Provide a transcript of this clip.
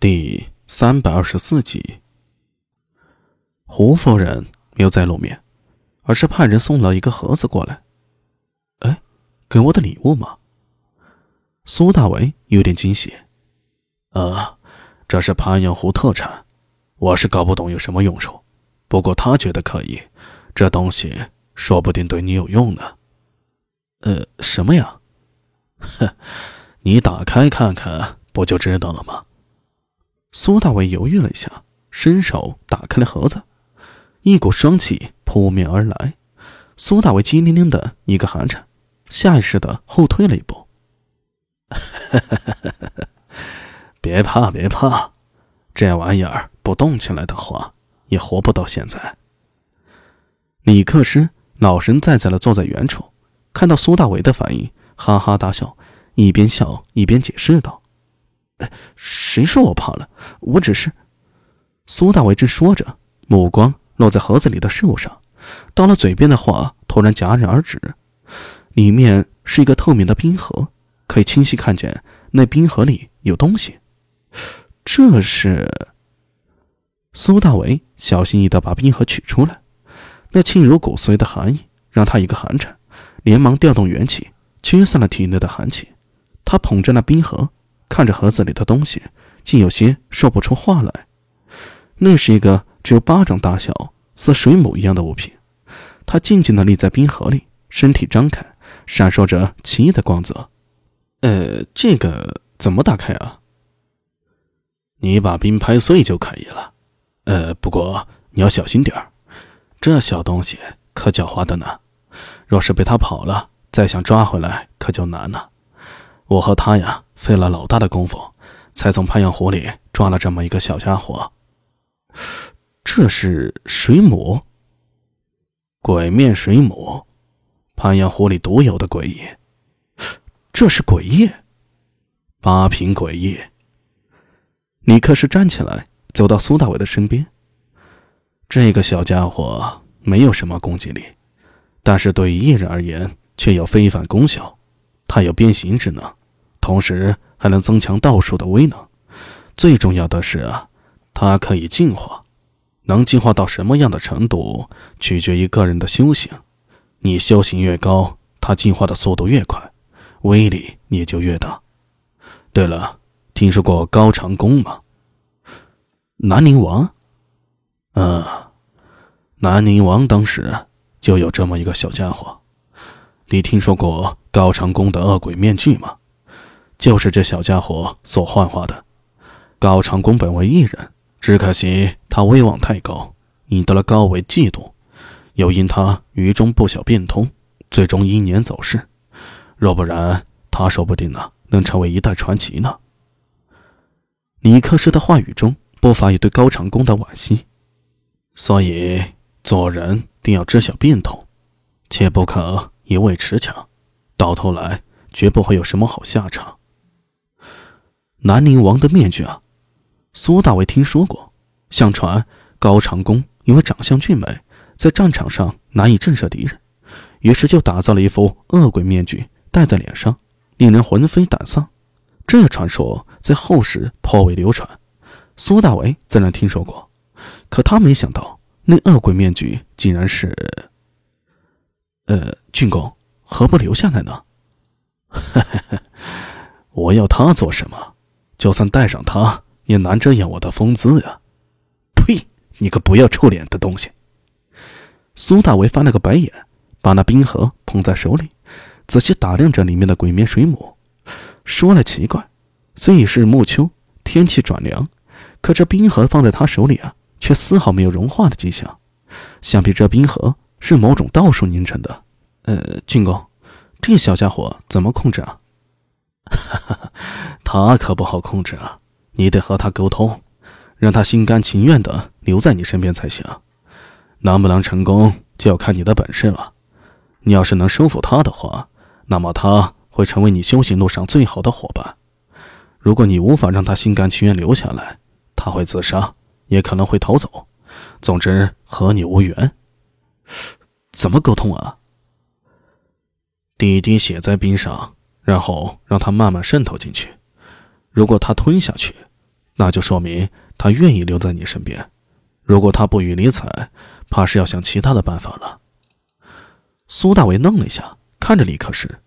第三百二十四集，胡夫人没有再露面，而是派人送了一个盒子过来。哎，给我的礼物吗？苏大为有点惊喜。啊，这是潘阳湖特产，我是搞不懂有什么用处，不过他觉得可以，这东西说不定对你有用呢。呃，什么呀？哼，你打开看看，不就知道了吗？苏大伟犹豫了一下，伸手打开了盒子，一股霜气扑面而来。苏大伟机灵灵的一个寒颤，下意识的后退了一步。别怕，别怕，这玩意儿不动起来的话，也活不到现在。李克师老神在在的坐在原处，看到苏大伟的反应，哈哈大笑，一边笑一边解释道。谁说我怕了？我只是……苏大伟正说着，目光落在盒子里的事物上，到了嘴边的话突然戛然而止。里面是一个透明的冰盒，可以清晰看见那冰盒里有东西。这是……苏大伟小心翼翼地把冰盒取出来，那沁入骨髓的寒意让他一个寒颤，连忙调动元气驱散了体内的寒气。他捧着那冰盒。看着盒子里的东西，竟有些说不出话来。那是一个只有巴掌大小、似水母一样的物品。它静静地立在冰盒里，身体张开，闪烁着奇异的光泽。呃，这个怎么打开啊？你把冰拍碎就可以了。呃，不过你要小心点，这小东西可狡猾的呢。若是被它跑了，再想抓回来可就难了。我和他呀。费了老大的功夫，才从潘阳湖里抓了这么一个小家伙。这是水母，鬼面水母，潘阳湖里独有的鬼异。这是鬼液，八品鬼液。李克是站起来，走到苏大伟的身边。这个小家伙没有什么攻击力，但是对于异人而言却有非凡功效。它有变形之能。同时还能增强道术的威能，最重要的是啊，它可以进化，能进化到什么样的程度，取决于个人的修行。你修行越高，它进化的速度越快，威力也就越大。对了，听说过高长恭吗？南宁王？嗯，南宁王当时就有这么一个小家伙。你听说过高长恭的恶鬼面具吗？就是这小家伙所幻化的。高长恭本为异人，只可惜他威望太高，引得了高维嫉妒，又因他愚中不小变通，最终英年早逝。若不然，他说不定呢，能成为一代传奇呢。李克师的话语中不乏一对高长恭的惋惜，所以做人定要知晓变通，切不可一味持强，到头来绝不会有什么好下场。南宁王的面具啊，苏大伟听说过。相传高长恭因为长相俊美，在战场上难以震慑敌人，于是就打造了一副恶鬼面具戴在脸上，令人魂飞胆丧。这传说在后世颇为流传，苏大伟自然听说过。可他没想到，那恶鬼面具竟然是……呃，郡公何不留下来呢？我要他做什么？就算带上他，也难遮掩我的风姿呀！呸！你个不要臭脸的东西！苏大为翻了个白眼，把那冰盒捧在手里，仔细打量着里面的鬼面水母，说了奇怪：虽已是暮秋，天气转凉，可这冰盒放在他手里啊，却丝毫没有融化的迹象。想必这冰盒是某种道术凝成的。呃，郡公，这小家伙怎么控制啊？哈哈，他可不好控制啊！你得和他沟通，让他心甘情愿的留在你身边才行。能不能成功，就要看你的本事了。你要是能收服他的话，那么他会成为你修行路上最好的伙伴。如果你无法让他心甘情愿留下来，他会自杀，也可能会逃走。总之，和你无缘。怎么沟通啊？滴滴血在冰上。然后让他慢慢渗透进去，如果他吞下去，那就说明他愿意留在你身边。如果他不予理睬，怕是要想其他的办法了。”苏大伟愣了一下，看着李克时。